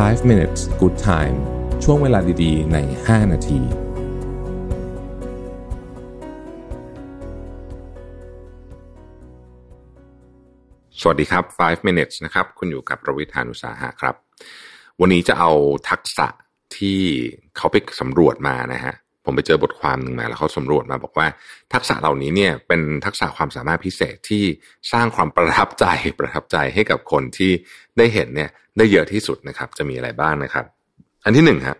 5 minutes good time ช่วงเวลาดีๆ ใน 5 นาที สวัสดีครับ 5 minutes นะครับ คุณอยู่กับประวิทยานุสาหะครับ วันนี้จะเอาทักษะที่เขาไปสำรวจมานะฮะ ผมไปเจอบทความหนึ่งมาแล้วเขาสำรวจมาบอกว่า ทักษะเหล่านี้เนี่ยเป็นทักษะความสามารถพิเศษที่สร้างความประทับใจประทับใจให้กับคนที่ได้เห็นเนี่ยได้เยอะที่สุดนะครับ จะมีอะไรบ้างนะครับ อันที่หนึ่งฮะ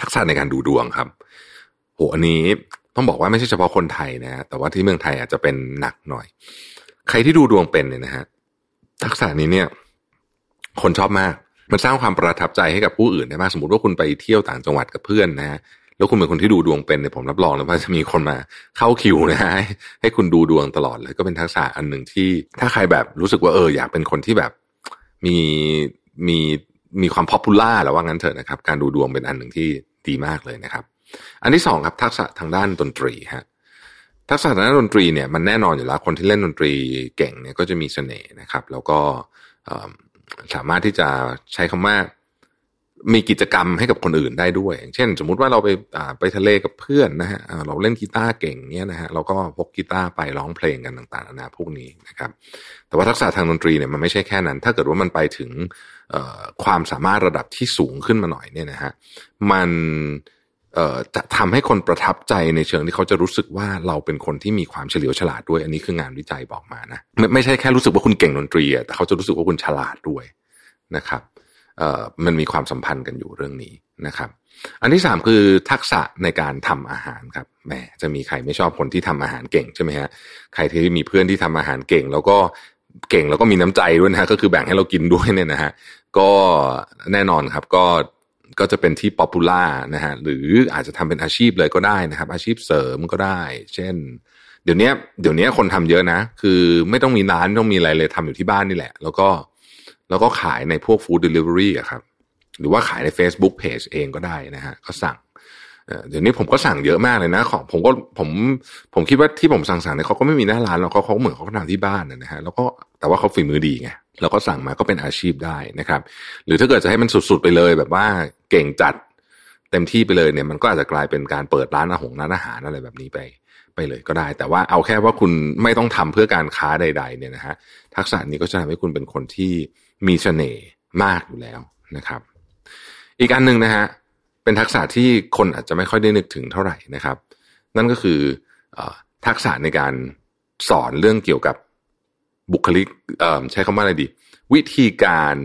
ทักษะในการดูดวงครับ โหอันนี้ต้องบอกว่าไม่ใช่เฉพาะคนไทยนะแต่ว่าที่เมืองไทยอาจจะเป็นหนักหน่อย ใครที่ดูดวงเป็นเนี่ยนะฮะทักษะนี้เนี่ย คนชอบมากมันสร้างความประทับใจให้กับผู้อื่นได้มาก สมมติว่าคุณไปเที่ยวต่างจังหวัดกับเพื่อนนะฮะ แล้วคุณเป็นคนที่ดูดวงเป็นเนี่ยผมรับรองเลยว่าจะมีคนมาเข้าคิวนะฮะให้คุณดูดวงตลอดเลยก็เป็นทักษะอันหนึ่งที่ ถ้าใครแบบรู้สึกว่าเอออยากเป็นคนที่แบบมีมีมีความพอ p ูล่าแล้วว่างั้นเถอะนะครับ การดูดวงเป็นอันหนึ่งที่ดีมากเลยนะครับ อันที่สองครับทักษะทางด้านดนตรีฮะทักษะทางด้านดนตรีเนี่ยมันแน่นอนอยู่แล้วคนที่เล่นดนตรีเก่งเนี่ยก็จะมีเสน่ห์นะครับ แล้วก็สามารถที่จะใช้คำว่า มีกิจกรรมให้กับคนอื่นได้ด้วย เช่น สมมุติว่าเราไปไปทะเลกับเพื่อนนะฮะเราเล่นกีตาร์เก่งเนี้ยนะฮะเราก็พกกีตาร์ไปร้องเพลงกันต่างๆนานาพวกนี้นะครับ แต่ว่าทักษะทางดนตรีเนี่ยมันไม่ใช่แค่นั้น ถ้าเกิดว่ามันไปถึงความสามารถระดับที่สูงขึ้นมาหน่อยเนี่ยนะฮะมันจะทำให้คนประทับใจในเชิงที่เขาจะรู้สึกว่าเราเป็นคนที่มีความเฉลียวฉลาดด้วย อันนี้คืองานวิจัยบอกมานะไม่ไม่ใช่แค่รู้สึกว่าคุณเก่งดนตรีแต่เขาจะรู้สึกว่าคุณฉลาดด้วยนะครับ มันมีความสัมพันธ์กันอยู่เรื่องนี้นะครับ อันที่สามคือทักษะในการทำอาหารครับแหมจะมีใครไม่ชอบคนที่ทำอาหารเก่งใช่ไหมฮะใครที่มีเพื่อนที่ทำอาหารเก่ง แล้วก็เก่งแล้วก็มีน้ำใจด้วยนะก็คือแบ่งให้เรากินด้วยเนี่ยนะฮะก็แน่นอนครับก็ก็จะเป็นที่ป๊อปปูล่านะฮะหรืออาจจะทำเป็นอาชีพเลยก็ได้นะครับ อาชีพเสริมก็ได้ เช่น เดี๋ยวนี้เดี๋ยวนี้คนทำเยอะนะ คือไม่ต้องมีร้านไม่ต้องมีอะไรเลยทำอยู่ที่บ้านนี่แหละ แล้วก็ แล้วก็ขายในพวกฟู้ดเดลิเวอรี่อะครับหรือว่าขายใน Facebook Page เองก็ได้นะฮะก็สั่งเดี๋ยวนี้ผมก็สั่งเยอะมากเลยนะของผมก็ผมผมคิดว่าที่ผมสั่งสั่งเนี่ยเขาก็ไม่มีหน้าร้านแล้วเขาเขาเหมือนเขาทำที่บ้านนะฮะแล้วก็แต่ว่าเขาฝีมือดีไงแล้วก็สั่งมาก็เป็นอาชีพได้นะครับ หรือถ้าเกิดจะให้มันสุดๆไปเลย แบบว่าเก่งจัดเต็มที่ไปเลยเนี่ยมันก็อาจจะกลายเป็นการเปิดร้านอาหารร้านอาหารอะไรแบบนี้ไปไปเลยก็ได้ แต่ว่าเอาแค่ว่าคุณไม่ต้องทำเพื่อการค้าใด ๆ เนี่ยนะฮะทักษะนี้ก็จะทำให้คุณเป็นคนที่ มีเสน่ห์มากอยู่แล้วนะครับ อีกอันหนึ่งนะฮะเป็นทักษะที่คนอาจจะไม่ค่อยได้นึกถึงเท่าไหร่นะครับ นั่นก็คืออทักษะในการสอนเรื่องเกี่ยวกับบุคลิกใช้คำว่าอะไรดี วิธีการ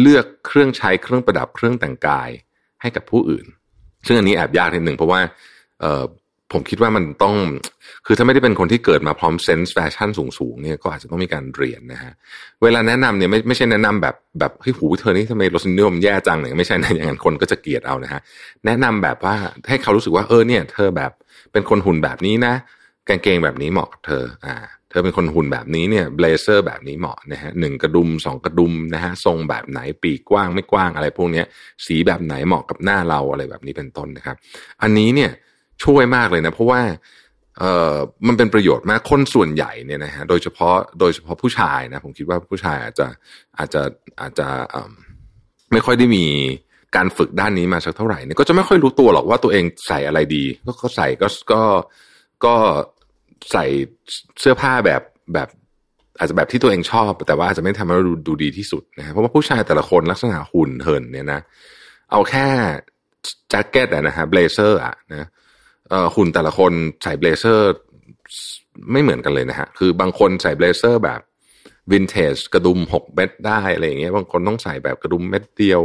เลือกเครื่องใช้เครื่องประดับเครื่องแต่งกายให้กับผู้อื่น ซึ่งอันนี้แอบยากนิดหนึ่งเพราะว่า ผมคิดว่ามันต้อง คือถ้าไม่ได้เป็นคนที่เกิดมาพร้อม sense แฟชั่นสูงๆเนี่ยก็อาจจะต้องมีการเรียนนะฮะ เวลาแนะนำเนี่ยไม่ไม่ใช่แนะนำแบบแบบเฮ้ยหูเธอนี่ทำไมรสนิยมแย่จังเนี่ยไม่ใช่นะอย่างนั้นคนก็จะเกลียดเอานะฮะ แนะนำแบบว่าให้เขารู้สึกว่าเออเนี่ย เธอแบบเป็นคนหุ่นแบบนี้นะกางเกงแบบนี้เหมาะกับเธอ อ่า เธอเป็นคนหุ่นแบบนี้เนี่ย blazer แบบนี้เหมาะนะฮะหนึ่งกระดุมสองกระดุมนะฮะทรงแบบไหนปกกว้างไม่กว้างอะไรพวกเนี้ย สีแบบไหนเหมาะกับหน้าเราอะไรแบบนี้เป็นต้นนะครับ อันนี้เนี่ย ช่วยมากเลยนะ เพราะว่าเอ่อมันเป็นประโยชน์มากคนส่วนใหญ่เนี่ยนะฮะโดยเฉพาะโดยเฉพาะผู้ชายนะ ผมคิดว่าผู้ชายอาจจะอาจจะอาจจะไม่ค่อยได้มีการฝึกด้านนี้มาสักเท่าไหร่เนี่ยก็จะไม่ค่อยรู้ตัวหรอกว่าตัวเองใส่อะไรดี ก็ใส่ก็ก็ก็ใส่เสื้อผ้าแบบแบบอาจจะแบบที่ตัวเองชอบ แต่ว่าอาจจะไม่ทำให้เราดูดูดีที่สุดนะฮะเพราะว่าผู้ชายแต่ละคนลักษณะหุ่นเหินเนี่ยนะ เอาแค่แจ็คเก็ตอะนะฮะ blazer อะนะ หุ่นแต่ละคนใส่ blazer ไม่เหมือนกันเลยนะฮะ คือบางคนใส่ blazer แบบวินเทจกระดุมหกเม็ดได้อะไรอย่างเงี้ย บางคนต้องใส่แบบกระดุมเม็ดเดียว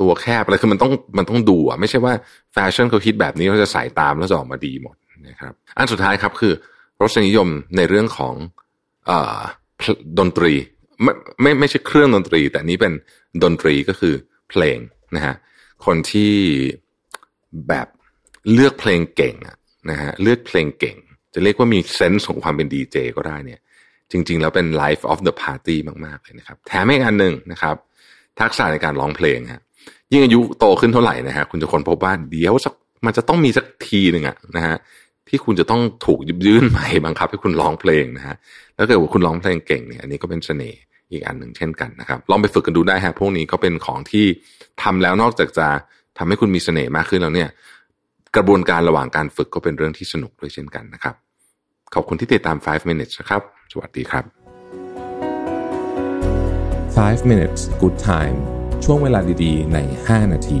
ตัวแคบอะไรคือมันต้องมันต้องดูอะไม่ใช่ว่าแฟชั่นเขาคิดแบบนี้เขาจะใส่ตามแล้วจะออกมาดีหมดนะครับ อันสุดท้ายครับคือรสนิยมในเรื่องของอดนตรีไม่ไม่ไม่ใช่เครื่องดนตรี แต่นี้เป็นดนตรีก็คือเพลงนะฮะคนที่แบบ เลือกเพลงเก่งนะฮะเลือกเพลงเก่ง จะเรียกว่ามีเซนส์ของความเป็นดีเจก็ได้เนี่ย จริง ๆ แล้วเป็น life of the party มาก ๆ เลยนะครับ แถมอีกอันหนึ่งนะครับ ทักษะในการร้องเพลงฮะยิ่งอายุโตขึ้นเท่าไหร่นะฮะคุณจะคนพบว่าเดี๋ยวสักมันจะต้องมีสักทีหนึ่งอะนะฮะที่คุณจะต้องถูกยืบยื่นใหม่บังคับให้คุณร้องเพลงนะฮะแล้วเกิดว่าคุณร้องเพลงเก่งเนี่ยอันนี้ก็เป็นเสน่ห์อีกอันหนึ่งเช่นกันนะครับลองไปฝึกกันดูได้ฮะพวกนี้ก็เป็นของที่ทำแล้วนอกจากจะทำให้คุณมีเสน่ห์มากขึ้นแล้วเนี่ย กระบวนการระหว่างการฝึกก็เป็นเรื่องที่สนุกด้วยเช่นกันนะครับ ขอบคุณที่ติดตาม 5 minutes นะครับ สวัสดีครับ 5 minutes good time ช่วงเวลาดีๆ ใน 5 นาที